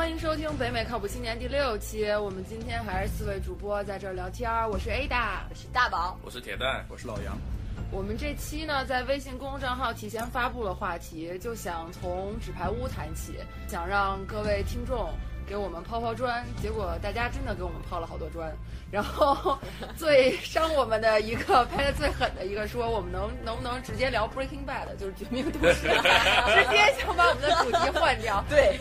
欢迎收听北美靠谱青年第六期。我们今天还是四位主播在这儿聊天儿。我是 Ada，我是大宝，我是铁蛋，我是老杨。我们这期呢，在微信公众账号提前发布了话题，就想从纸牌屋谈起，想让各位听众给我们抛抛砖。结果大家真的给我们抛了好多砖。然后最伤我们的一个拍的最狠的一个说，我们能能不能直接聊 Breaking Bad，就是绝命毒师，直接想把我们的主题换掉。对。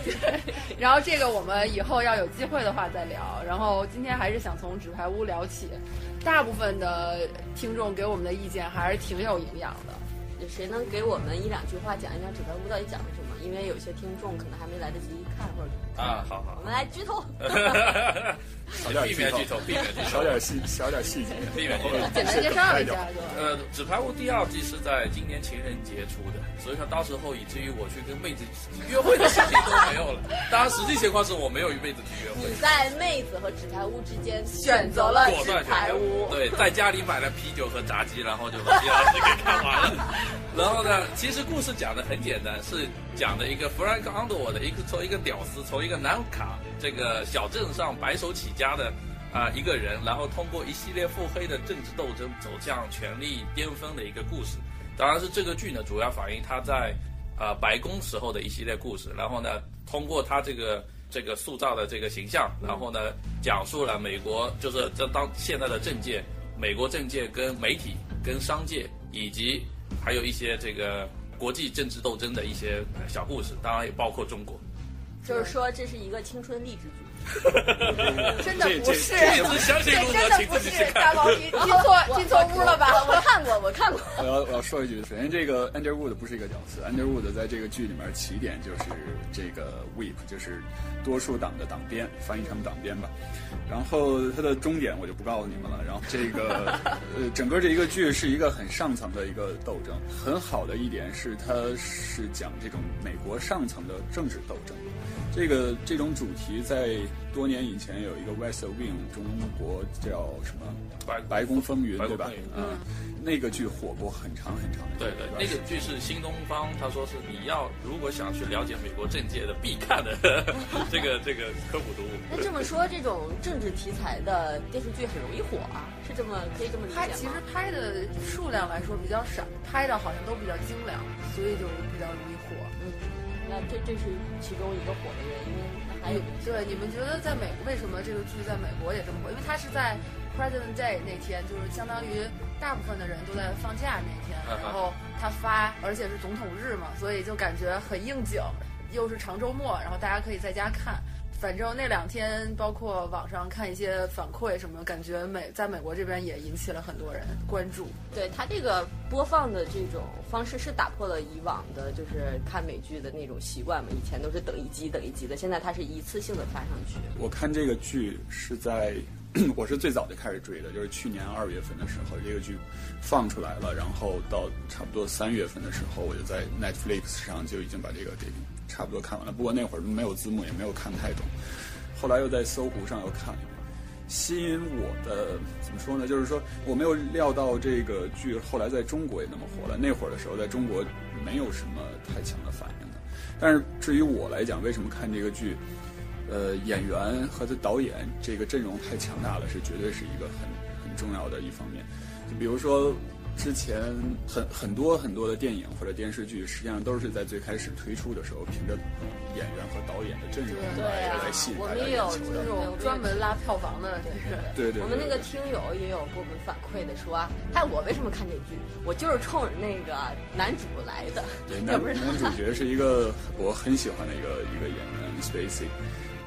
然后这个我们以后要有机会的话再聊。然后今天还是想从纸牌屋聊起。大部分的听众给我们的意见还是挺有营养的。谁能给我们一两句话讲一讲纸牌屋到底讲了什么？因为有些听众可能还没来得及看或者啊，好好，我们来剧透。少点避免剧透，避免剧透，少点细，少点细节，避免剧透。简单介绍一下。呃，《纸牌屋》第二季是在今年情人节出的，所以说到时候以至于我去跟妹子约会的事情都没有了。当然，实际情况是我没有与妹子去约会。你在妹子和纸牌屋之间选择了纸牌屋。对，在家里买了啤酒和炸鸡，然后就把第二季给看完了。然后呢，其实故事讲的很简单，是讲的一个 Frank Underwood 的一个从一个屌丝，从一个南卡这个小镇上白手起家的啊一个人，然后通过一系列腹黑的政治斗争走向权力巅峰的一个故事。当然是这个剧呢，主要反映他在啊白宫时候的一系列故事。然后呢，通过他这个这个塑造的这个形象，然后呢，讲述了美国就是这当现在的政界，美国政界跟媒体、跟商界以及还有一些这个国际政治斗争的一些小故事，当然也包括中国。就是说，这是一个青春励志剧。真的不是，真的不是。大毛你进错 进错屋了吧？我看过，我看过。我要我要说一句，首先这个 Underwood 不是一个屌丝，Underwood 在这个剧里面起点就是这个 Whip，就是多数党的党鞭，翻译成党鞭吧。然后它的终点我就不告诉你们了。然后这个呃，整个这一个剧是一个很上层的一个斗争。很好的一点是，它是讲这种美国上层的政治斗争。这个这种主题在多年以前有一个 West Wing，中国叫什么白白宫风云，对吧？嗯，那个剧火过很长很长的。对对，那个剧是新东方，他说是你要如果想去了解美国政界的必看的 这个这个科普读物。那这么说，这种政治题材的电视剧很容易火啊？是这么可以这么理解吗？其实拍的数量来说比较少，拍的好像都比较精良，所以就比较容易火。嗯。那这这是其中一个火的原因，还有对你们觉得在美为什么这个剧在美国也这么火？因为它是在 President Day 那天，就是相当于大部分的人都在放假那天，然后他发，而且是总统日嘛，所以就感觉很应景，又是长周末，然后大家可以在家看。反正那两天，包括网上看一些反馈什么，感觉美在美国这边也引起了很多人关注。对它这个播放的这种方式是打破了以往的，就是看美剧的那种习惯嘛。以前都是等一集等一集的，现在它是一次性的发上去。我看这个剧是在，我是最早就开始追的，就是去年二月份的时候，这个剧放出来了，然后到差不多三月份的时候，我就在 Netflix 上就已经把这个给。差不多看完了，不过那会儿没有字幕，也没有看太懂。后来又在搜狐上又看了一会儿。吸引我的怎么说呢？就是说我没有料到这个剧后来在中国也那么火了。那会儿的时候，在中国没有什么太强的反应的。但是至于我来讲，为什么看这个剧？呃，演员和他导演这个阵容太强大了，是绝对是一个很很重要的一方面。就比如说。之前很很多很多的电影或者电视剧，实际上都是在最开始推出的时候，凭着演员和导演的阵容来来吸引大家眼球的。我们有专门拉票房的，就是。对对。我们那个听友也有给我们反馈的，说，哎，我为什么看这剧？我就是冲着那个男主来的。对，男 男主角是一个我很喜欢的一个一个演员 Spacey，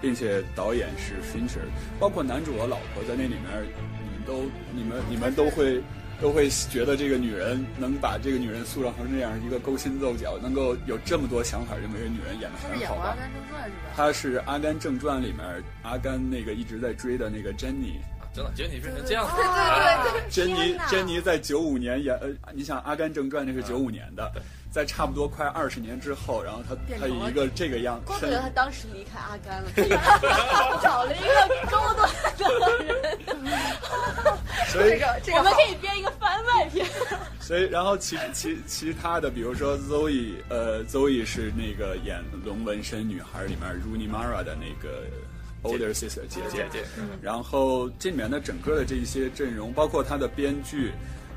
并且导演是 Fincher，包括男主和老婆在那里面，你们都你们你们都会。都会觉得这个女人能把这个女人塑造成这样一个勾心斗角，能够有这么多想法，这么一个女人演的很好吧？她是《阿甘正传》里面阿甘那个一直在追的那个珍妮。真的，珍妮变成这样子。对对对，珍妮珍妮在九五年演，呃，你想《阿甘正传》那是九五年的，在差不多快二十年之后，然后他他以一个这个样子，怪不得他当时离开阿甘了，找了一个高端的人。所以这个这个我们可以编一个番外篇。所以，然后其其其他的，比如说 Zoe，呃，Zoe 是那个演《龙纹身女孩》里面 Rooney Mara 的那个 older sister 姐姐。姐姐然后这里面的整个的这些阵容，包括他的编剧，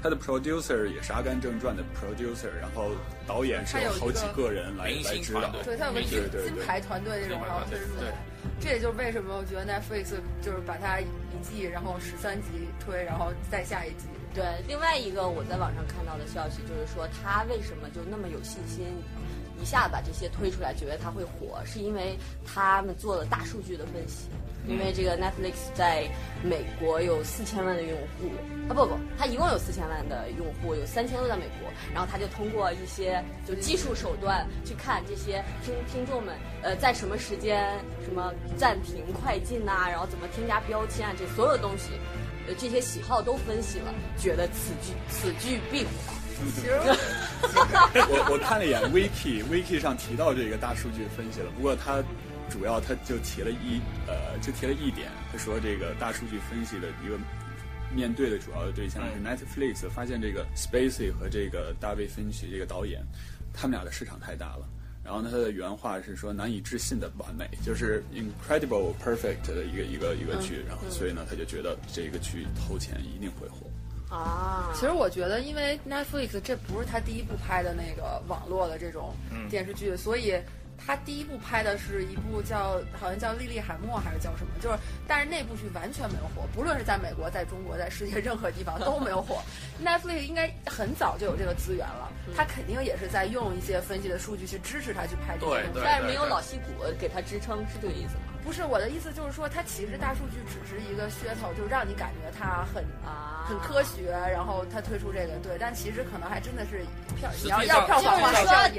他的 producer 也是《阿甘正传》的 producer，然后导演是有好几个个人来明来指导。对，他有个金对对对金牌团队这种，然后就是对出来。这也就是为什么我觉得 Netflix 就是把它一季，然后十三集推，然后再下一集。对，另外一个我在网上看到的消息就是说，他为什么就那么有信心，一下把这些推出来，觉得它会火，是因为他们做了大数据的分析。因为这个 Netflix 在美国有四千万的用户啊，不不，它一共有四千万的用户，有三千都在美国。然后他就通过一些就技术手段去看这些听听众们，呃，在什么时间什么暂停、快进呐、然后怎么添加标签啊，这所有东西，呃，这些喜好都分析了，觉得此剧此剧必火。其 实我我看了一眼 Wiki，Wiki 上提到这个大数据分析了，不过他主要他就提了一呃，就提了一点，他说这个大数据分析的一个面对的主要的对象是 Netflix，发现这个 Spacey 和这个大卫芬奇这个导演，他们俩的市场太大了。然后呢，他的原话是说难以置信的完美，就是 incredible perfect 的一个一个一个剧。然后所以呢，他就觉得这个剧投钱一定会火。啊，其实我觉得，因为 Netflix 这不是他第一部拍的那个网络的这种电视剧，所以他第一部拍的是一部叫好像叫《莉莉海默》还是叫什么，就是但是那部剧完全没有火，不论是在美国、在中国、在世界任何地方 都没有火。Netflix 应该很早就有这个资源了，他肯定也是在用一些分析的数据去支持他去拍这些东西。但是没有老戏骨给他支撑，是这个意思吗？不是我的意思，就是说它其实大数据只是一个噱头，就让你感觉它很啊。很科学，然后它推出这个对，但其实可能还真的是票，你要要票房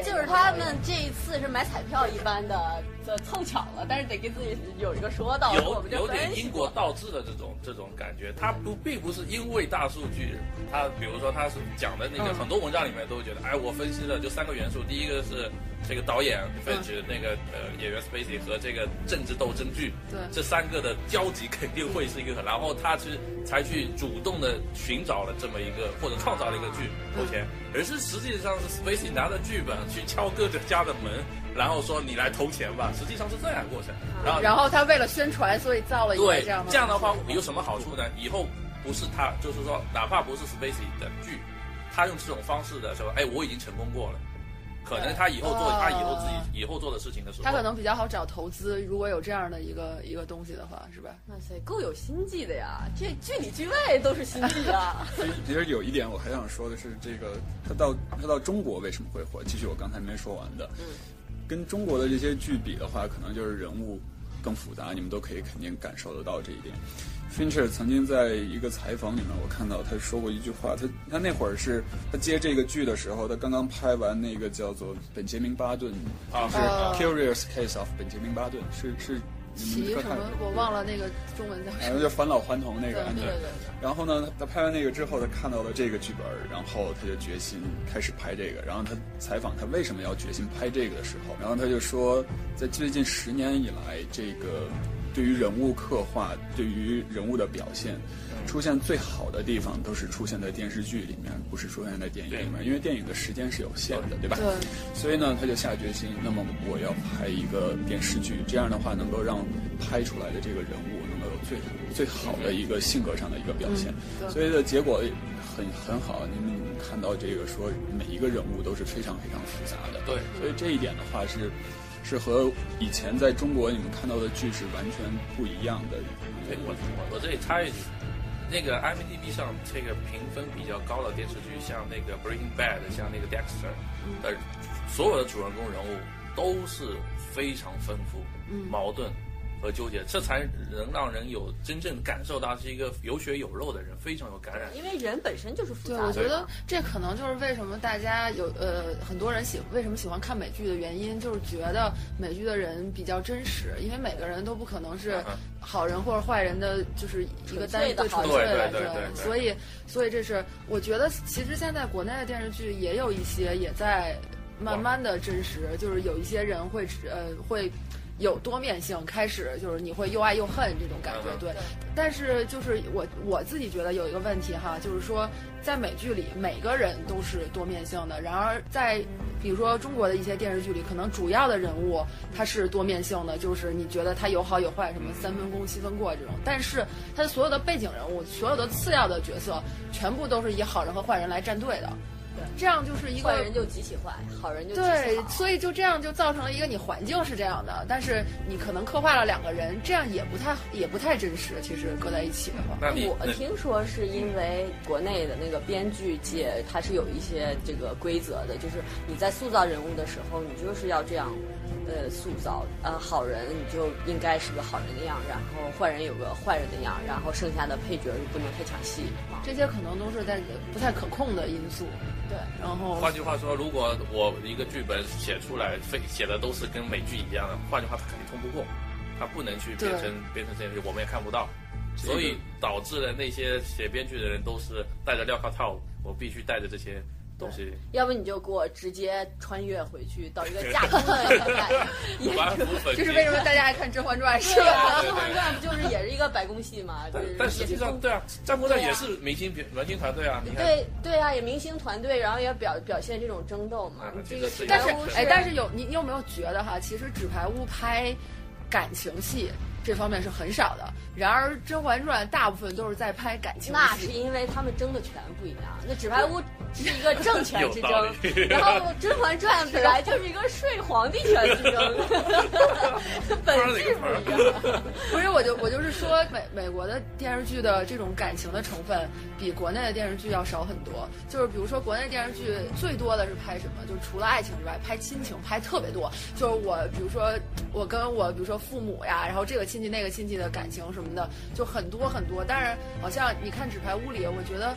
就是他们这一次是买彩票一般的，这凑巧了，但是得给自己有一个说道，有有点因果倒置的这种这种感觉，它不并不是因为大数据，它比如说它是讲的那个嗯很多文章里面都会觉得，哎，我分析了就三个元素，第一个是这个导演分析那个呃演员 Spacey 和这个政治斗争剧，对这三个的交集肯定会是一个很，然后他去才去主动的寻找了这么一个或者创造了一个剧投钱，而是实际上是 Spacey 拿着剧本去敲各个家的门，然后说你来投钱吧，实际上是这样的过程，然后然后他为了宣传，所以造了一个对，这样的这样的话有什么好处呢？以后不是他，就是说，哪怕不是 Spacey 的剧，他用这种方式的时候，哎，我已经成功过了，可能他以后做哦他以后自己以后做的事情的时候，他可能比较好找投资，如果有这样的一个一个东西的话，是吧？哇塞，够有心计的呀！这剧里剧外都是心计啊。其实其实有一点我还想说的是，这个他到他到中国为什么会火？继续我刚才没说完的，跟中国的这些剧比的话，可能就是人物更复杂，你们都可以肯定感受得到这一点。Fincher 曾经在一个采访里面，我看到他说过一句话，他他那会儿是他接这个剧的时候，他刚刚拍完那个叫做《本杰明巴顿》，啊是啊 Curious Case of 本杰明巴顿，是是你齐什么我忘了那个中文叫什么。反正就返老还童那个对对对。然后呢，他拍完那个之后，他看到了这个剧本，然后他就决心开始拍这个。然后他采访他为什么要决心拍这个的时候，然后他就说，在最近十年以来，这个对于人物刻画、对于人物的表现，出现最好的地方都是出现在电视剧里面，不是出现在电影里面，因为电影的时间是有限的，对吧？对所以呢，他就下决心，那么我要拍一个电视剧，这样的话能够让拍出来的这个人物能够有最最好的一个性格上的一个表现。对所以的结果很很好，你们看到这个说每一个人物都是非常非常复杂的。对所以这一点的话是是和以前在中国你们看到的剧是完全不一样的。对我我我这里插一句，那个 IMDB 上这个评分比较高的电视剧，像那个 Breaking Bad，像那个 Dexter 的所有的主人公人物都是非常丰富、矛盾和纠结，这才能让人有真正感受到是一个有血有肉的人，非常有感染力。因为人本身就是复对，杂的。我觉得这可能就是为什么大家有呃很多人喜为什么喜欢看美剧的原因，就是觉得美剧的人比较真实，因为每个人都不可能是好人或者坏人的，就是一个单一纯粹的好纯粹的对对对对对所以所以这是我觉得其实现在国内的电视剧也有一些也在。慢慢的真实，就是有一些人会呃会。有多面性，开始就是你会又爱又恨这种感觉，对。但是就是我我自己觉得有一个问题哈，就是说在美剧里每个人都是多面性的，然而在比如说中国的一些电视剧里，可能主要的人物他是多面性的，就是你觉得他有好有坏，什么三分功七分过这种。但是他的所有的背景人物，所有的次要的角色，全部都是以好人和坏人来站队的。这样就是一个坏人就极其坏，好人就对，所以就这样就造成了一个你环境是这样的，但是你可能刻画了两个人，这样也不太也不太真实。其实搁在一起的话，我听说是因为国内的那个编剧界它是有一些这个规则的，就是你在塑造人物的时候，你就是要这样。呃，塑造呃好人，你就应该是个好人的样，然后坏人有个坏人的样，然后剩下的配角就不能太抢戏，这些可能都是在不太可控的因素。对，然后换句话说，如果我一个剧本写出来，非写的都是跟美剧一样的，换句话，他肯定通不过，他不能去变成变成这样，我们也看不到，所以导致了那些写编剧的人都是戴着镣铐套，我必须带着这些。东西，要不你就给我直接穿越回去到一个 架空的年代，就是为什么大家爱看《甄嬛传》是吧？《甄嬛传》不就是也是一个白宫戏嘛？但实际上，对啊，《战国战》也是明星明星团队啊。对对啊，也明星团队，然后也表表现这种争斗嘛。这个但是哎，但是有你你有没有觉得哈？其实《纸牌屋》拍感情戏。这方面是很少的，然而《甄嬛传》大部分都是在拍感情戏。那是因为他们争的权不一样。那《纸牌屋》是一个政权之争，然后《甄嬛传》本来就是一个睡皇帝权之争，本质不一样。不是，我就我就是说，美美国的电视剧的这种感情的成分比国内的电视剧要少很多。就是比如说，国内电视剧最多的是拍什么？就是除了爱情之外，拍亲情拍特别多。就是我，比如说我跟我，比如说父母呀，然后这个。亲戚那个亲戚的感情什么的就很多很多，但是好像你看《纸牌屋》里，我觉得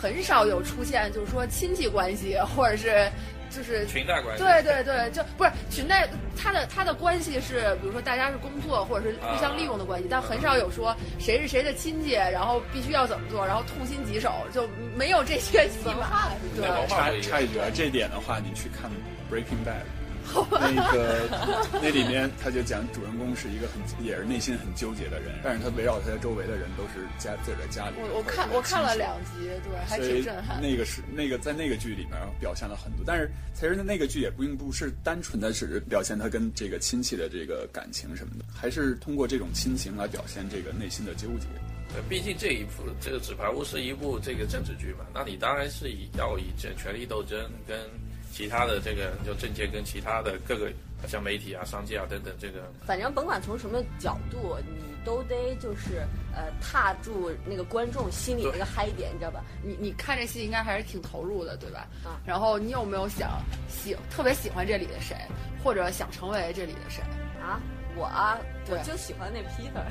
很少有出现，就是说亲戚关系，或者是就是 裙带关系。对对对，就不是裙带，他的他的关系是，比如说大家是工作或者是互相利用的关系，但很少有说谁是谁的亲戚，然后必须要怎么做，然后痛心疾首，就没有这些 戏码。对，插插一句啊，这点的话，你去看《Breaking Bad》。那个那里面他就讲主人公是一个很也是内心很纠结的人，但是他围绕他的周围的人都是家自己的家里。我我看我看了两集，对，还挺震撼。那个是那个在那个剧里面表现了很多，但是其实那个剧也并不是单纯的是表现他跟这个亲戚的这个感情什么的，还是通过这种亲情来表现这个内心的纠结。呃，毕竟这一部这个《纸牌屋》是一部这个政治剧嘛，那你当然是以要以这权力斗争跟。其他的这个就政界跟其他的各个像媒体啊、商界啊等等，这个反正甭管从什么角度，你都得就是呃踏住那个观众心里那个嗨点，你知道吧？你你看这戏应该还是挺投入的，对吧？啊。然后你有没有想喜特别喜欢这里的谁，或者想成为这里的谁啊？我啊，我就喜欢那 Peter。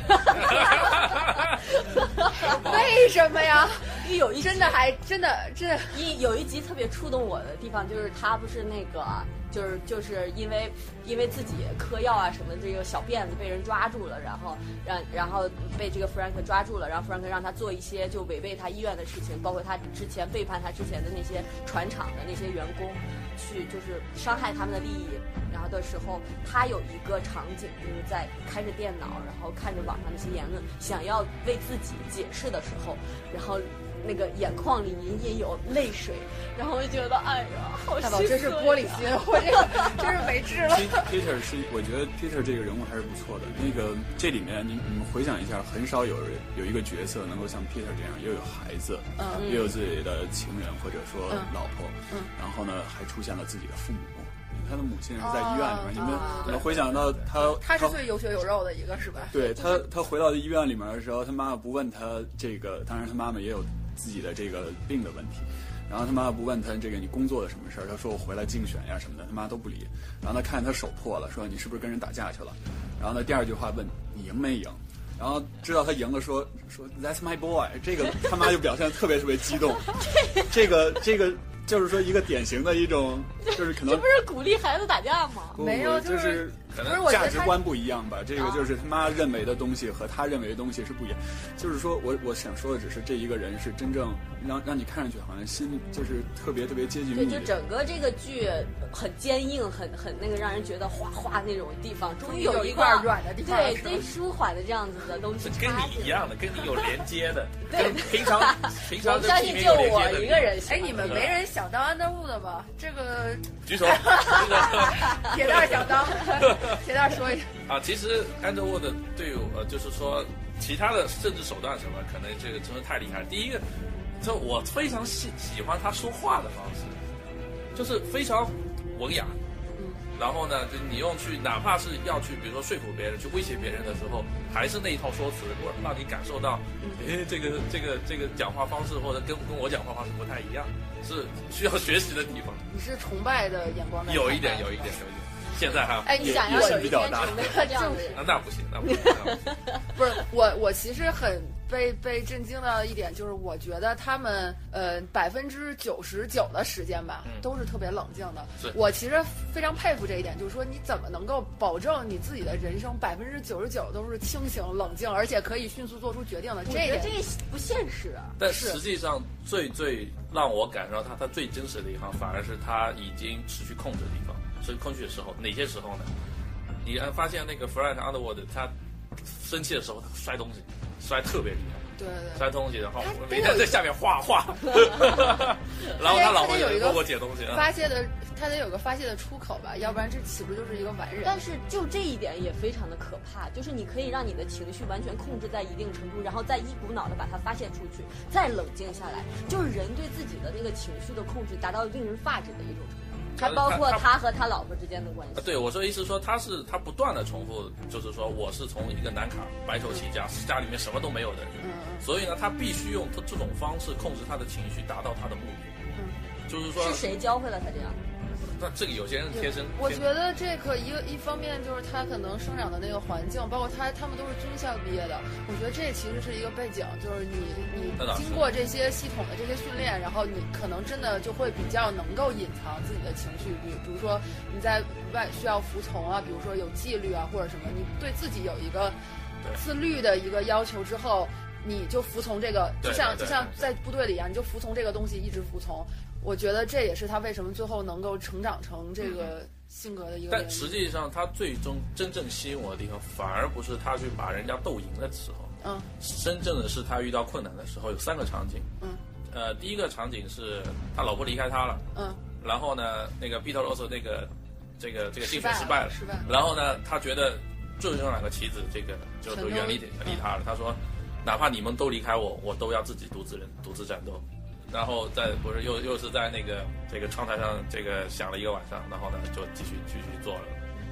为什么呀？有一真的还真的真的，一有一集特别触动我的地方，就是他不是那个，就是就是因为因为自己嗑药啊什么，这个小辫子被人抓住了，然后让然后被这个 Frank 抓住了，然后 Frank 让他做一些就违背他意愿的事情，包括他之前背叛他之前的那些船厂的那些员工。去就是伤害他们的利益，然后的时候，他有一个场景，就是在开着电脑，然后看着网上那些言论，想要为自己解释的时候，然后。那个眼眶里隐隐有泪水，然后我就觉得，哎呀，好心酸。这是玻璃心，我这个真是没治了。Peter 是，我觉得 Peter 这个人物还是不错的。那个这里面，你你们回想一下，很少有人有一个角色能够像 Peter 这样，又有孩子，嗯，又有自己的情人或者说老婆，嗯，然后呢，还出现了自己的父母。他的母亲是在医院里面，你们你们回想到他，他是最有血有肉的一个，是吧？对他，他回到医院里面的时候，他妈妈不问他这个，当然他妈妈也有。自己的这个病的问题，然后他妈妈不问他这个你工作的什么事儿，他说我回来竞选呀什么的，他妈都不理。然后他看见他手破了，说你是不是跟人打架去了？然后他第二句话问你赢没赢？然后知道他赢了，说说 That's my boy。这个他妈就表现特别特别激动。这个这个就是说一个典型的一种，就是可能这不是鼓励孩子打架吗？没有，就是可能价值观不一样吧。这个就是他妈认为的东西和他认为的东西是不一样。就是说我我想说的只是这一个人是真正让让你看上去好像心就是特别特别接近于对，就整个这个剧很坚硬，很很那个让人觉得哗哗那种地方，终于有一块软的地方，对，最舒缓的这样子的东西。跟你一样的，跟你有 连接的，对，平常 平常相信就我一个人。哎，你们没人想当安德鲁的吗？这个举手。铁蛋想当，铁蛋说一下啊。其实 Underwood 队友呃，就是说其他的政治手段什么，可能这个真的太厉害了。第一个，就我非常喜喜欢他说话的方式，就是非常文雅。嗯。然后呢，就你用去，哪怕是要去，比如说说服别人、去威胁别人的时候，还是那一套说辞，让你感受到，哎，这个这个这个讲话方式或者跟跟我讲话方式不太一样。是需要学习的地方。你是崇拜的眼光有一点，有一点，有一点。现在哈，哎，你想要有一天成为这样的人，那不行，那不行。不是我，我其实很被被震惊的一点就是，我觉得他们呃百分之九十九的时间吧，都是特别冷静的。我其实非常佩服这一点，就是说你怎么能够保证你自己的人生百分之九十九都是清醒冷静，而且可以迅速做出决定的？这个这不现实啊。但实际上，最最让我感受到他他最真实的一行，反而是他已经失去控制的地方。生空虚的时候，哪些时候呢？你发现那个 Fred Underwood 他生气的时候，他摔东西，摔特别厉害。对对。摔东西，然后每天在下面画画。然后他老婆有一个我捡东西。发泄的，他得有个发泄的出口吧，要不然这岂不就是一个完人？但是就这一点也非常的可怕，就是你可以让你的情绪完全控制在一定程度，然后再一股脑的把它发泄出去，再冷静下来，就是人对自己的那个情绪的控制达到令人发指的一种程度。还包括他和他老婆之间的关系。对，我说意思说他是他不断的重复，就是说我是从一个南卡白手起家，家里面什么都没有的人，所以呢，他必须用他这种方式控制他的情绪，达到他的目的。嗯，就是说。是谁教会了他这样？那这个有些人天生，我觉得这个一个一方面就是他可能生长的那个环境，包括他他们都是军校毕业的，我觉得这其实是一个背景，就是你你经过这些系统的这些训练，然后你可能真的就会比较能够隐藏自己的情绪，比比如说你在外需要服从啊，比如说有纪律啊或者什么，你对自己有一个自律的一个要求之后，你就服从这个，就像就像在部队里一样，你就服从这个东西，一直服从。我觉得这也是他为什么最后能够成长成这个性格的一个。但实际上，他最终真正吸引我的地方，反而不是他去把人家斗赢的时候。嗯。真正的是他遇到困难的时候，有三个场景。嗯。呃，第一个场景是他老婆离开他了。嗯。然后呢，那个 Peter Ross 那个这个这个竞选失败了。失败。然后呢，他觉得最后两个棋子，这个就就远离远离他了。他说，哪怕你们都离开我，我都要自己独自人独自战斗。然后在不是又又是在那个这个窗台上这个想了一个晚上，然后呢就继续继续做了，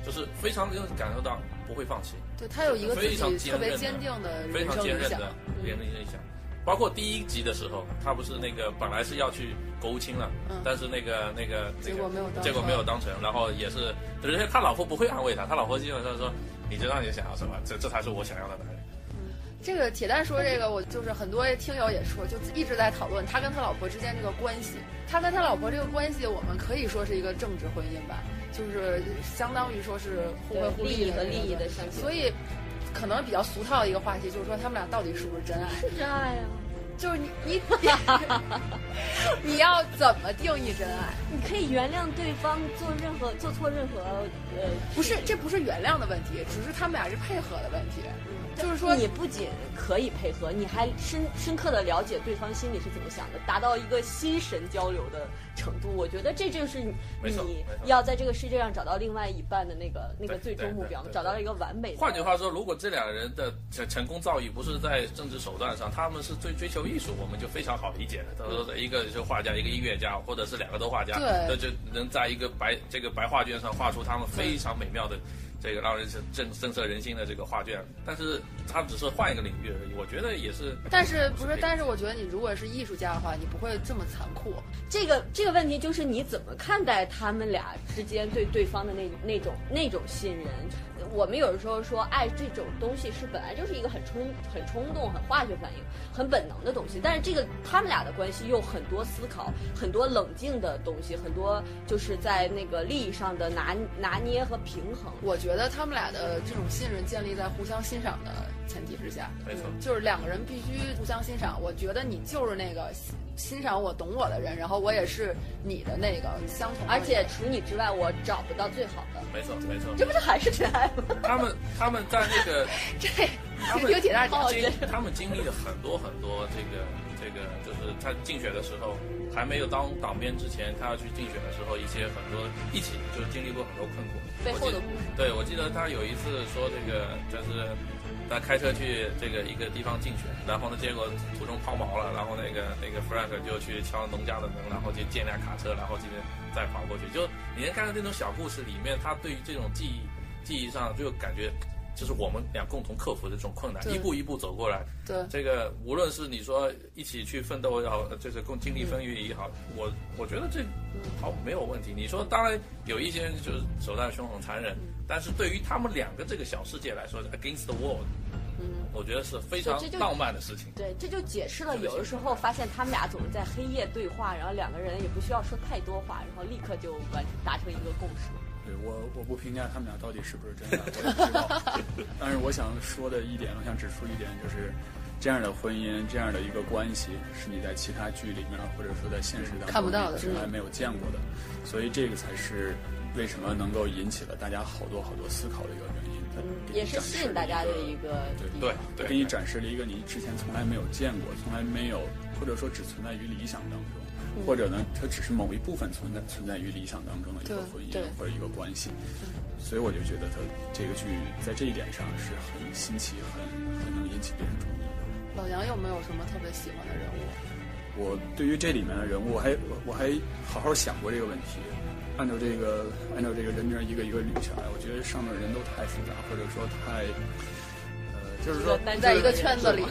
就是非常感受到不会放弃。对他有一个非常特别坚定的非常坚韧的人生理想。包括第一集的时候，他不是那个本来是要去国务卿了，但是那个那个结果没有结果没有当成，然后也是，而且他老婆不会安慰他，他老婆基本上说，你知道你想要什么，这这才是我想要的男人。这个铁蛋说这个，我就是很多听友也说，就一直在讨论他跟他老婆之间这个关系。他跟他老婆这个关系，我们可以说是一个政治婚姻吧，就是相当于说是互惠互利和利益的相所以，可能比较俗套的一个话题就是说，他们俩到底是不是真爱？是真爱呀。就是你你 你要怎么定义真爱？你可以原谅对方做任何做错任何呃，不是，这不是原谅的问题，只是他们俩是配合的问题。就是说，你不仅可以配合，你还深深刻的了解对方心里是怎么想的，达到一个心神交流的程度。我觉得这就是你要在这个世界上找到另外一半的那个那个最终目标，找到一个完美。换句话说，如果这两个人的成成功造诣不是在政治手段上，他们是最追求艺术，我们就非常好理解了。他说，一个是画家，一个音乐家，或者是两个都画家，那就能在一个白这个白画卷上画出他们非常美妙的。这个让人震震慑人心的这个画卷，但是它只是换一个领域而已。我觉得也是。但是不是？但是我觉得你如果是艺术家的话，你不会这么残酷。这个这个问题就是你怎么看待他们俩之间对对方的那那种那种信任？我们有的时候说爱这种东西是本来就是一个很冲很冲动、很化学反应、很本能的东西，但是这个他们俩的关系又很多思考、很多冷静的东西，很多就是在那个利益上的拿拿捏和平衡。我觉觉得他们俩的这种信任建立在互相欣赏的前提之下。没错，就是两个人必须互相欣赏。我觉得你就是那个欣赏我、懂我的人，然后我也是你的那个相同。而且除你之外，我找不到最好的。没错，没错。这不是还是真爱吗？他们他们在那个 这他们有铁大经他们经历了很多很多这个这个，就是他竞选的时候还没有当党鞭之前，他要去竞选的时候，一些很多一起就经历过很多困苦。背后的故事。对，我记得他有一次说这个就是。他开车去这个一个地方竞选，然后呢，结果途中抛锚了，然后那个那个 Frank 就去敲农家的门，然后去借辆卡车，然后今天再跑过去。就你能看到这种小故事里面，他对于这种记忆记忆上就感觉，就是我们俩共同克服的这种困难，一步一步走过来。对，这个无论是你说一起去奋斗也好，就是共经历风雨也好，我我觉得这好没有问题。你说当然有一些人就是手段凶狠残忍。但是对于他们两个这个小世界来说，against the world，嗯，我觉得是非常浪漫的事情。对，这就解释了有的时候发现他们俩总是在黑夜对话，然后两个人也不需要说太多话，然后立刻就完达成一个共识。对我，我不评价他们俩到底是不是真的，我也不知道。但是我想说的一点，我想指出一点，就是这样的婚姻，这样的一个关系，是你在其他剧里面，或者说在现实当中看不到的，从来没有见过的。所以这个才是。为什么能够引起了大家好多好多思考的一个原因？嗯，也是吸引大家的一个对对，给你展示了一个你之前从来没有见过、从来没有，或者说只存在于理想当中，或者呢，它只是某一部分存在存在于理想当中的一个婚姻或者一个关系。所以我就觉得它这个剧在这一点上是很新奇、很很能引起别人注意。老杨有没有什么特别喜欢的人物？我对于这里面的人物，我还我还好好想过这个问题。按照这个，按照这个人名一个一个捋下来，我觉得上面人都太复杂，或者说太，呃，就是说在一个圈子里。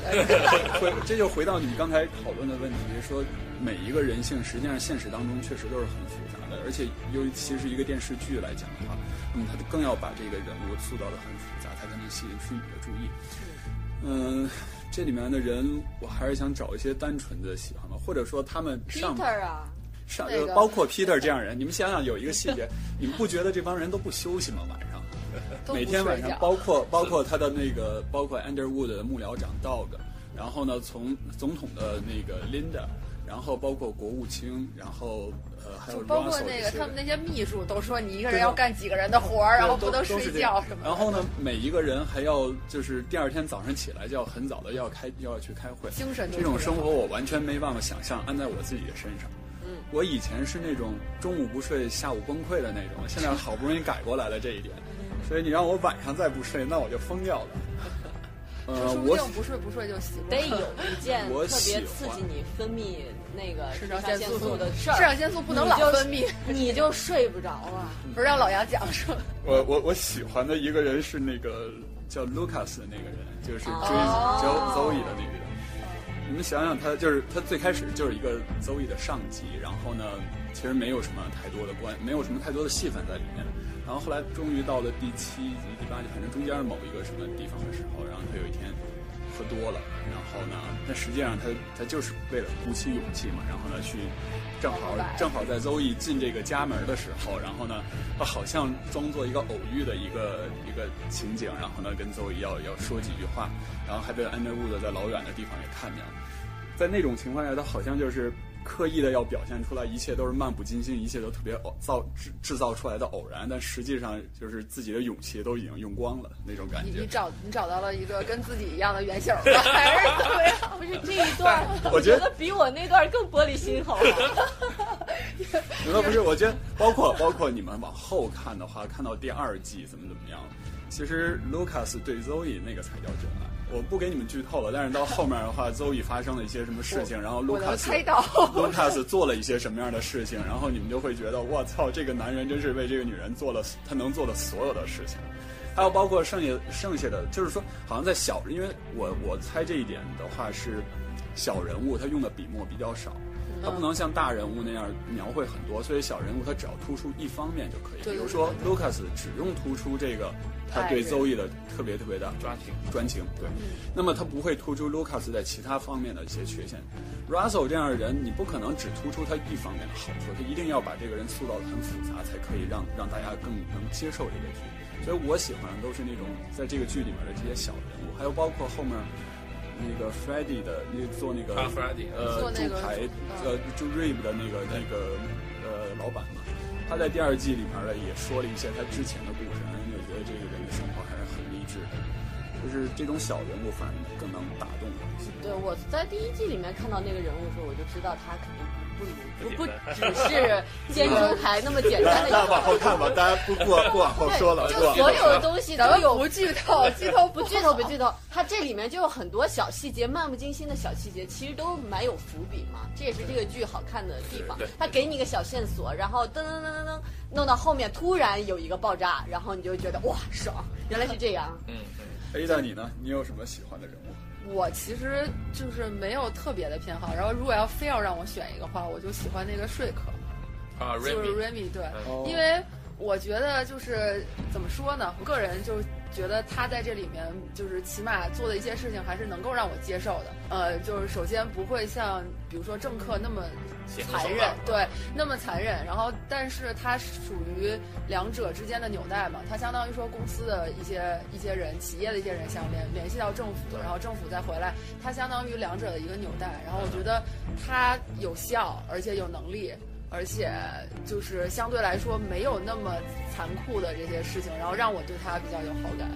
回这就回到你刚才讨论的问题，说每一个人性实际上现实当中确实都是很复杂的，而且尤其是一个电视剧来讲的话，那么他就更要把这个人物塑造的很复杂，才能吸引出你的注意。嗯，这里面的人我还是想找一些单纯的喜欢吧，或者说他们上。上包括 Peter 这样人，你们想想有一个细节，你们不觉得这帮人都不休息吗？晚上，每天晚上，包括包括他的那个，包括 Underwood 的幕僚长 Dog，然后呢，从总统的那个 Linda，然后包括国务卿，然后呃还有包括那个他们那些秘书都说你一个人要干几个人的活儿，然后不能睡觉什么。然后呢，每一个人还要就是第二天早上起来就要很早的要开要去开会，精神这种生活我完全没办法想象安在我自己的身上。我以前是那种中午不睡，下午崩溃的那种，现在好不容易改过来了这一点，所以你让我晚上再不睡，那我就疯掉了。呃，我不睡不睡就习惯。得有一件特别刺激你分泌那个肾上腺素的事儿，肾上腺素不能老分泌，你就睡不着了。不是让老杨讲说。我我我喜欢的一个人是那个叫 Lucas 的那个人，就是追 Zoe 的那个人。你们想想，他就是他最开始就是一个 Zoe 的上级，然后呢，其实没有什么太多的关，没有什么太多的戏份在里面。然后后来终于到了第七集、第八集，反正中间某一个什么地方的时候，然后他有一天。喝多了，然后呢？但实际上他他就是为了鼓起勇气嘛，然后呢去，正好正好在邹毅进这个家门的时候，然后呢，他好像装作一个偶遇的一个一个情景，然后呢跟邹毅要要说几句话，然后还被 Underwood 在老远的地方给看见了，在那种情况下，他好像就是。刻意的要表现出来，一切都是漫不经心，一切都特别偶造制制造出来的偶然，但实际上就是自己的勇气都已经用光了那种感觉。你找你找到了一个跟自己一样的原型吗？还是怎么样？不 是这一段，我觉得比我那段更玻璃心，好吗？那不是，我觉得包括包括你们往后看的话，看到第二季怎么怎么样，其实 Lucas 对 Zoe 那个才叫真爱。我不给你们剧透了，但是到后面的话，邹毅发生了一些什么事情，然后卢卡斯卢卡斯做了一些什么样的事情，然后你们就会觉得，我操，这个男人真是为这个女人做了他能做的所有的事情。还有包括剩下剩下的，就是说，好像在小，因为我我猜这一点的话是小人物他用的笔墨比较少，他不能像大人物那样描绘很多，所以小人物他只要突出一方面就可以。比如说卢卡斯只用突出这个。他对邹毅的特别特别的专情，专情对。那么他不会突出 Lucas 在其他方面的一些缺陷。Russell 这样的人，你不可能只突出他一方面的好处，他一定要把这个人塑造的很复杂，才可以让让大家更能接受这个剧。所以我喜欢的都是那种在这个剧里面的这些小人物，还有包括后面那个 Freddy 的那做那个呃做那个猪排嗯。呃就 Rib 的那个那个呃老板嘛，他在第二季里面呢也说了一些他之前的故事，让人就觉得这个人的生活还是很励志的，就是这种小人物反而更能打动我。一些。对，我在第一季里面看到那个人物的时候，我就知道他肯定不不只是煎猪排那么简单的一大家往后看吧，大家不不不往后说了，就所有的东西都有不剧透，剧透不剧透不剧透，它这里面就有很多小细节，漫不经心的小细节，其实都蛮有伏笔嘛。这也是这个剧好看的地方对，它给你一个小线索，然后噔噔噔噔噔，弄到后面突然有一个爆炸，然后你就觉得哇爽，原来是这样。嗯嗯，A 大你呢？你有什么喜欢的人物？我其实就是没有特别的偏好，然后如果要非要让我选一个话，我就喜欢那个说客，啊就是 Remy，Remy 对，哦。因为我觉得就是怎么说呢，我个人就觉得他在这里面就是起码做的一些事情还是能够让我接受的。呃，就是首先不会像比如说政客那么残忍，对，那么残忍。然后，但是他属于两者之间的纽带嘛，他相当于说公司的一些一些人、企业的一些人想联联系到政府，然后政府再回来，他相当于两者的一个纽带。然后我觉得他有效，而且有能力。而且就是相对来说没有那么残酷的这些事情，然后让我对他比较有好感。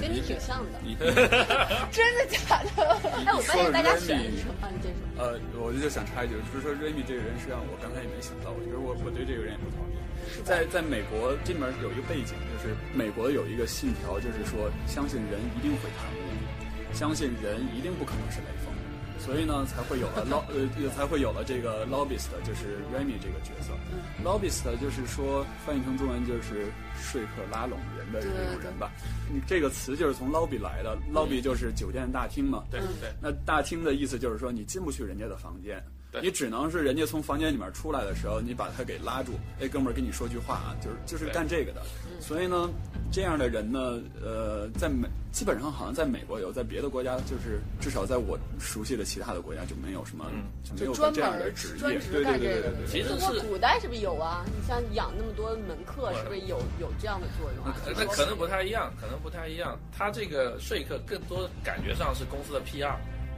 跟你挺像的，真的假的？哎，我发现大家说选什么？你这是什么？呃，我就想插一句，就是说 Remy 这个人，实际上我刚才也没想到，我觉得我我对这个人也不讨厌。在在美国这里面有一个背景，就是美国有一个信条，就是说相信人一定会贪污，相信人一定不可能是雷锋，所以呢才会有了 lo 呃才会有了这个 lobbyist，就是 Remy 这个角色。lobbyist 就是说翻译成中文就是说客拉拢人的这种人吧。你这个词就是从 lobby 来的，lobby 就是酒店大厅嘛。对对，那大厅的意思就是说，你进不去人家的房间，对你只能是人家从房间里面出来的时候，你把他给拉住。哎，哥们儿，跟你说句话啊，就是就是干这个的。所以呢，这样的人呢，呃，在美基本上好像在美国有，在别的国家就是至少在我熟悉的其他的国家就没有什么，嗯就没有这样的职业。专职对对干这个对对对对。其实中国是古代是不是有啊？你像养那么多门客，是不是有有这样的作用啊？那可能不太一样，可能不太一样。他这个说客更多感觉上是公司的 PR，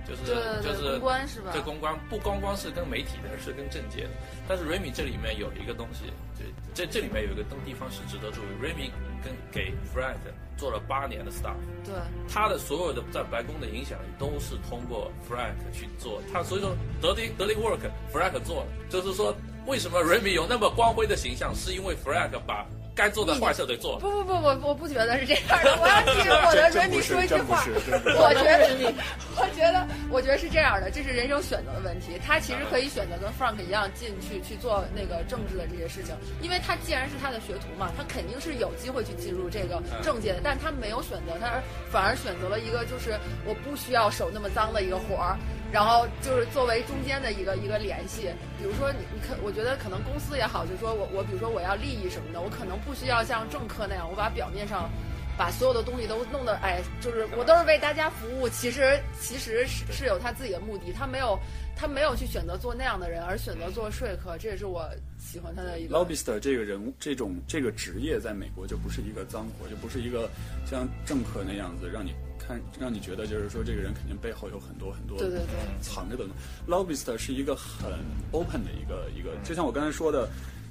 就是就是公关是吧对公关不光光是跟媒体的，是跟政界的。但是 Remy 这里面有一个东西，对，这这里面有一个东地方是值得注意。Remy 跟给 Frank 做了八年的 staff，对，他的所有的在白宫的影响力都是通过 Frank 去做，他所以说 dirty dirty work Frank 做了，就是说为什么 Remy 有那么光辉的形象，是因为 Frank 把该做的坏事得做。不不不，我我不觉得是这样的。我要替我的真 Remy 不是说一句话我觉得，我觉得，我觉得是这样的，这是人生选择的问题。他其实可以选择跟 Frank 一样进去去做那个政治的这些事情，因为他既然是他的学徒嘛，他肯定是有机会去进入这个政界的，但他没有选择，他反而选择了一个就是我不需要手那么脏的一个活儿。然后就是作为中间的一个一个联系，比如说你你可，我觉得可能公司也好，就是说我我比如说我要利益什么的，我可能不需要像政客那样，我把表面上把所有的东西都弄得哎，就是我都是为大家服务，其实其实是是有他自己的目的，他没有他没有去选择做那样的人，而选择做说客，这也是我喜欢他的一个。lobbyist 这个人，这种这个职业在美国就不是一个脏活，就不是一个像政客那样子让你看，让你觉得就是说这个人肯定背后有很多很多对对对藏着的东西。lobbyist 是一个很 open 的一个一个，就像我刚才说的，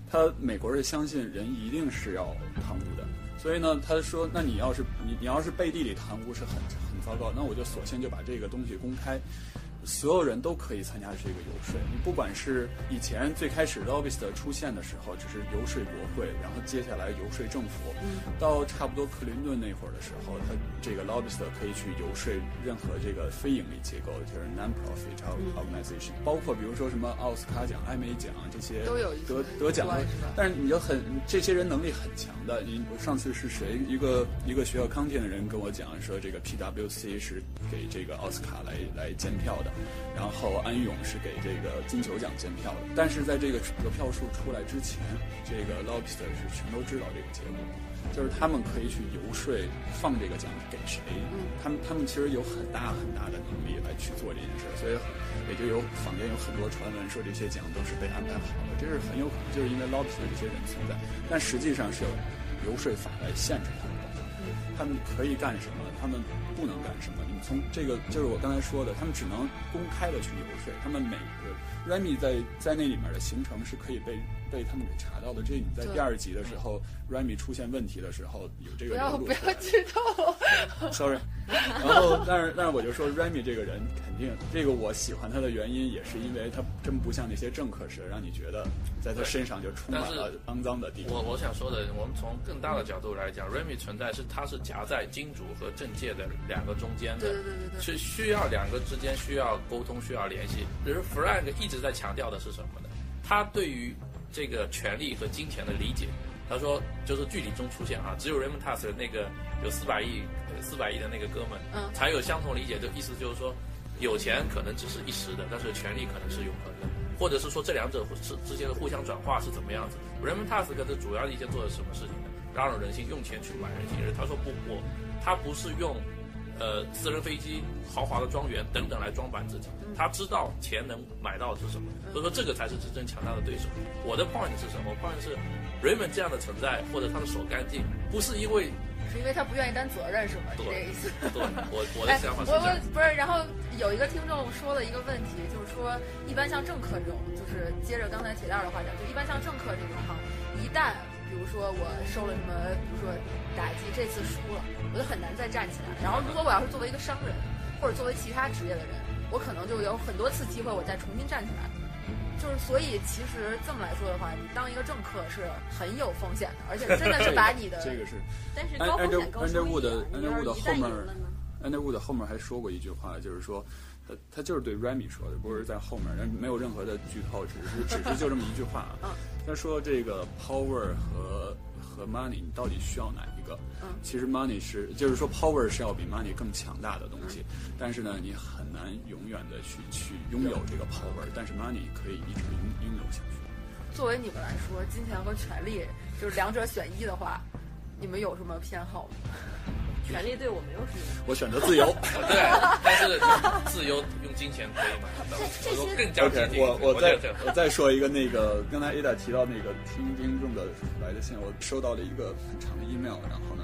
他美国人相信人一定是要贪污的，所以呢，他说，那你要是你你要是背地里贪污是很很糟糕，那我就索性就把这个东西公开。所有人都可以参加这个游说，你不管是以前最开始 lobbyist 出现的时候，只是游说国会，然后接下来游说政府，到差不多克林顿那会儿的时候，他这个 lobbyist 可以去游说任何这个非盈利机构，就是 non-profit organization，、包括比如说什么奥斯卡奖、艾美奖这些都有一些得得奖的关是吧，但是你就很这些人能力很强的。你我上次是谁？一个一个学校康健的人跟我讲说，这个 PWC 是给这个奥斯卡来来监票的，然后安永是给这个金球奖监票的。但是在这个得票数出来之前，这个 lobbyist 是全都知道这个结果。就是他们可以去游说放这个奖给谁，他们他们其实有很大很大的能力来去做这件事，所以也就有坊间有很多传闻说这些奖都是被安排好的，这是很有可能就是因为 lobbyist 这些人存在，但实际上是有游说法来限制他们的。他们可以干什么，他们不能干什么。你们从这个就是我刚才说的，他们只能公开的去游说。他们每个 Remy 在在那里面的行程是可以被被他们给查到的。这你在第二集的时候，Remy 出现问题的时候有这个。不要不要剧透。Sorry。然后，但是但是我就说 Remy 这个人肯定，这个我喜欢他的原因也是因为他真不像那些政客似的，让你觉得在他身上就充满了肮脏的地方。我我想说的，我们从更大的角度来讲，Remy 存在是他是夹在金主和政界的两个中间的，对对对对，是需要两个之间需要沟通、需要联系。比如 Frank 一直在强调的是什么呢？他对于这个权力和金钱的理解，他说就是剧里中出现啊，只有 Raymond Tusk 那个有四百亿。四百亿的那个哥们，嗯，才有相同理解。就意思就是说，有钱可能只是一时的，但是权力可能是永恒的，或者是说这两者是之间的互相转化是怎么样子？Raymond Tusk 的主要意见做的什么事情呢？拉拢人心，用钱去买人心。他说不，我他不是用呃私人飞机、豪华的庄园等等来装扮自己，他知道钱能买到的是什么，所以说这个才是真正强大的对手。我的 point 是什么？point 是 Raymond 这样的存在，或者他的手干净，不是因为。是因为他不愿意担责任，是吗？是这个意思。对，我 我的想法是这样。不是，然后有一个听众说了一个问题，就是说，一般像政客这种，就是接着刚才铁蛋儿的话讲，就一般像政客这种哈，一旦比如说我受了什么，比如说打击，这次输了，我就很难再站起来。然后如果我要是作为一个商人，或者作为其他职业的人，我可能就有很多次机会，我再重新站起来。就是，所以其实这么来说的话，你当一个政客是很有风险的，而且真的是把你的 这个是。但是高风险高收益。Underwood 后面，Underwood 后面还说过一句话，就是说，他他就是对 Remy 说的，不是在后面，没有任何的剧透，只是只是就这么一句话。他说这个 power 和和 money，你到底需要哪一个？其实 money 是，就是说 power 是要比 money 更强大的东西，但是呢，你很难永远的去去拥有这个 power，但是 money 可以一直拥拥有下去。作为你们来说，金钱和权力就是两者选一的话，你们有什么偏好吗？权利对我没有什么。我选择自由。对，但是自由用金钱可以吗？这些更加 OK。我我再我再说一个那个，刚才 Ada 提到那个听听众的来的信，我收到了一个很长的 email，然后呢。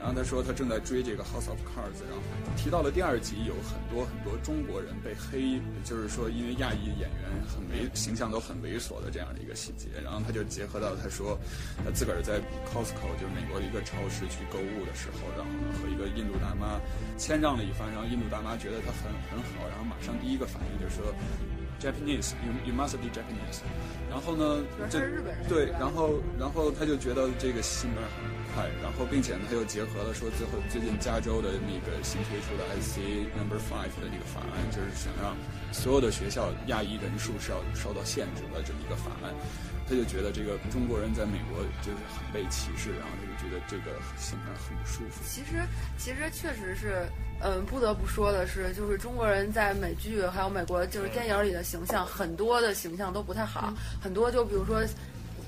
然后他说他正在追这个《House of Cards》，然后提到了第二集有很多很多中国人被黑，就是说因为亚裔演员很猥形象都很猥琐的这样的一个细节。然后他就结合到他说他自个儿在 Costco 就是美国的一个超市去购物的时候，然后呢和一个印度大妈谦让了一番，然后印度大妈觉得他很很好，然后马上第一个反应就是说 Japanese，you you must be Japanese。然后呢，这对，然后然后他就觉得这个心里很。快，然后并且呢，他又结合了说最后最近加州的那个新推出的 IC Number Five 的那个法案，就是想让所有的学校亚裔人数是要受到限制的这么一个法案，他就觉得这个中国人在美国就是很被歧视，然后他就觉得这个心里很不舒服。其实其实确实是，嗯，不得不说的是，就是中国人在美剧还有美国就是电影里的形象，很多的形象都不太好，很多就比如说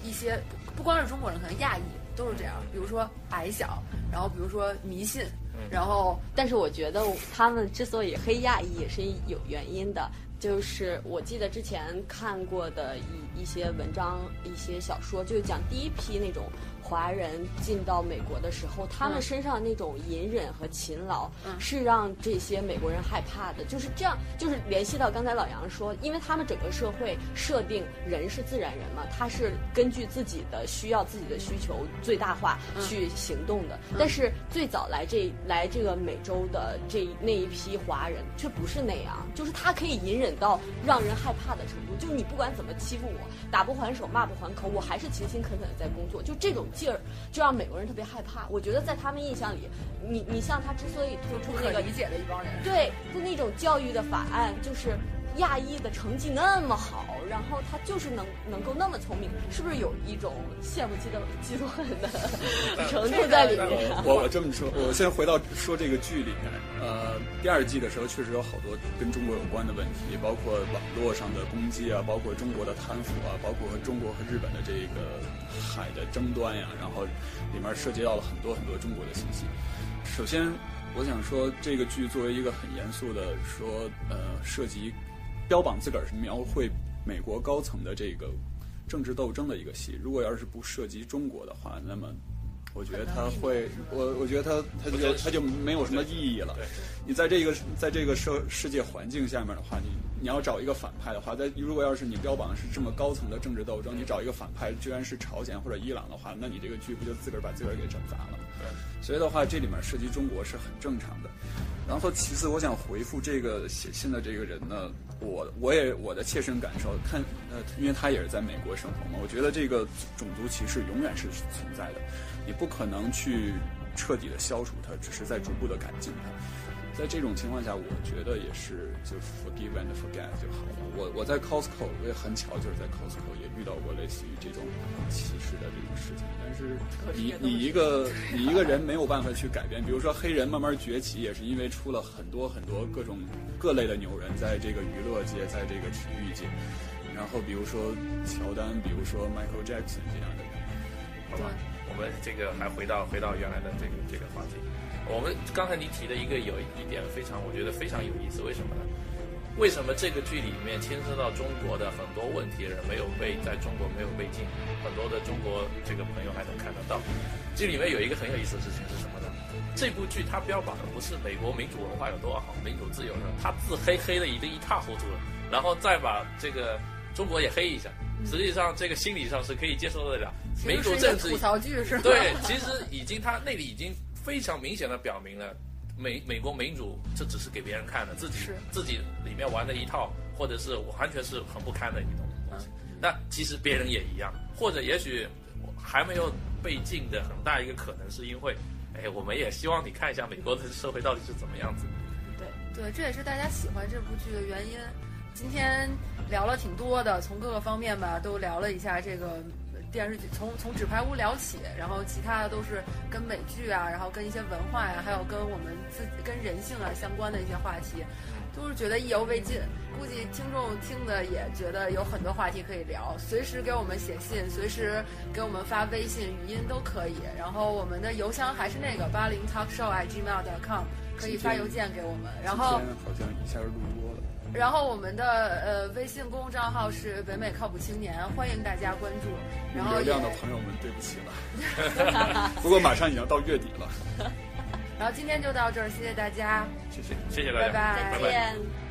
一些不光是中国人，可能亚裔。都是这样，比如说矮小，然后比如说迷信，然后，但是我觉得他们之所以黑亚裔也是有原因的，就是我记得之前看过的一一些文章、一些小说，就是讲第一批那种。华人进到美国的时候，他们身上那种隐忍和勤劳，是让这些美国人害怕的。就是这样，就是联系到刚才老杨说，因为他们整个社会设定人是自然人嘛，他是根据自己的需要、自己的需求最大化去行动的。但是最早来这来这个美洲的这那一批华人却不是那样，就是他可以隐忍到让人害怕的程度。就你不管怎么欺负我，打不还手，骂不还口，我还是勤勤恳恳的在工作。就这种。劲儿就让美国人特别害怕。我觉得在他们印象里，你你像他之所以推出那个理解的一帮人，对，就那种教育的法案，就是亚裔的成绩那么好，然后他就是能能够那么聪明，是不是有一种羡慕嫉妒嫉妒恨的程度在里面？我我这么说，我先回到说这个剧里面，呃，第二季的时候确实有好多跟中国有关的问题，包括网络上的攻击啊，包括中国的贪腐啊，包括和中国和日本的这个。海的争端呀，然后里面涉及到了很多很多中国的信息。首先，我想说，这个剧作为一个很严肃的说，呃，涉及标榜自个儿是描绘美国高层的这个政治斗争的一个戏。如果要是不涉及中国的话，那么我觉得它会，我我觉得它它就它就没有什么意义了。你在这个在这个社世界环境下面的话，你你要找一个反派的话，在如果要是你标榜的是这么高层的政治斗争，你找一个反派居然是朝鲜或者伊朗的话，那你这个剧不就自个儿把自个儿给整砸了？所以的话，这里面涉及中国是很正常的。然后其次，我想回复这个写信的这个人呢，我我也我的切身感受，看呃，因为他也是在美国生活嘛，我觉得这个种族歧视永远是存在的。你不可能去彻底的消除它，只是在逐步的改进它。在这种情况下，我觉得也是就 forgive and forget 就好了。我我在 Costco 我也很巧，就是在 Costco 也遇到过类似于这种歧视的这种事情。但是你你一个你一个人没有办法去改变。比如说黑人慢慢崛起，也是因为出了很多很多各种各类的牛人，在这个娱乐界，在这个体育界。然后比如说乔丹，比如说 Michael Jackson 这样的人，好吧。我们这个还回到回到原来的这个这个话题，我们刚才你提的一个有一点非常，我觉得非常有意思，为什么呢？为什么这个剧里面牵涉到中国的很多问题人没有被在中国没有被禁，很多的中国这个朋友还能看得到。这里面有一个很有意思的事情是什么呢？这部剧它标榜的不是美国民主文化有多好，民主自由的，它自黑黑的已经一塌糊涂了，然后再把这个中国也黑一下。实际上，这个心理上是可以接受得了。民主政治吐槽剧是吧？对，其实已经他那里已经非常明显的表明了，美美国民主这只是给别人看的，自己自己里面玩的一套，或者是完全是很不堪的一种东西。那其实别人也一样，或者也许还没有被禁的很大一个可能是因为，哎，我们也希望你看一下美国的社会到底是怎么样子。对对，这也是大家喜欢这部剧的原因。今天聊了挺多的，从各个方面吧都聊了一下这个电视剧，从从纸牌屋聊起，然后其他的都是跟美剧啊，然后跟一些文化呀，还有跟我们自己跟人性啊相关的一些话题，都是觉得意犹未尽。估计听众听的也觉得有很多话题可以聊，随时给我们写信，随时给我们发微信、语音都可以。然后我们的邮箱还是那个八零 talkshow@gmail.com，可以发邮件给我们。然后好像一下录多了。然后我们的呃微信公众账号是北美靠谱青年，欢迎大家关注。然后流量的朋友们，对不起了。不过马上也要到月底了。然后今天就到这儿，谢谢大家。谢谢，谢谢大家，拜拜，再见。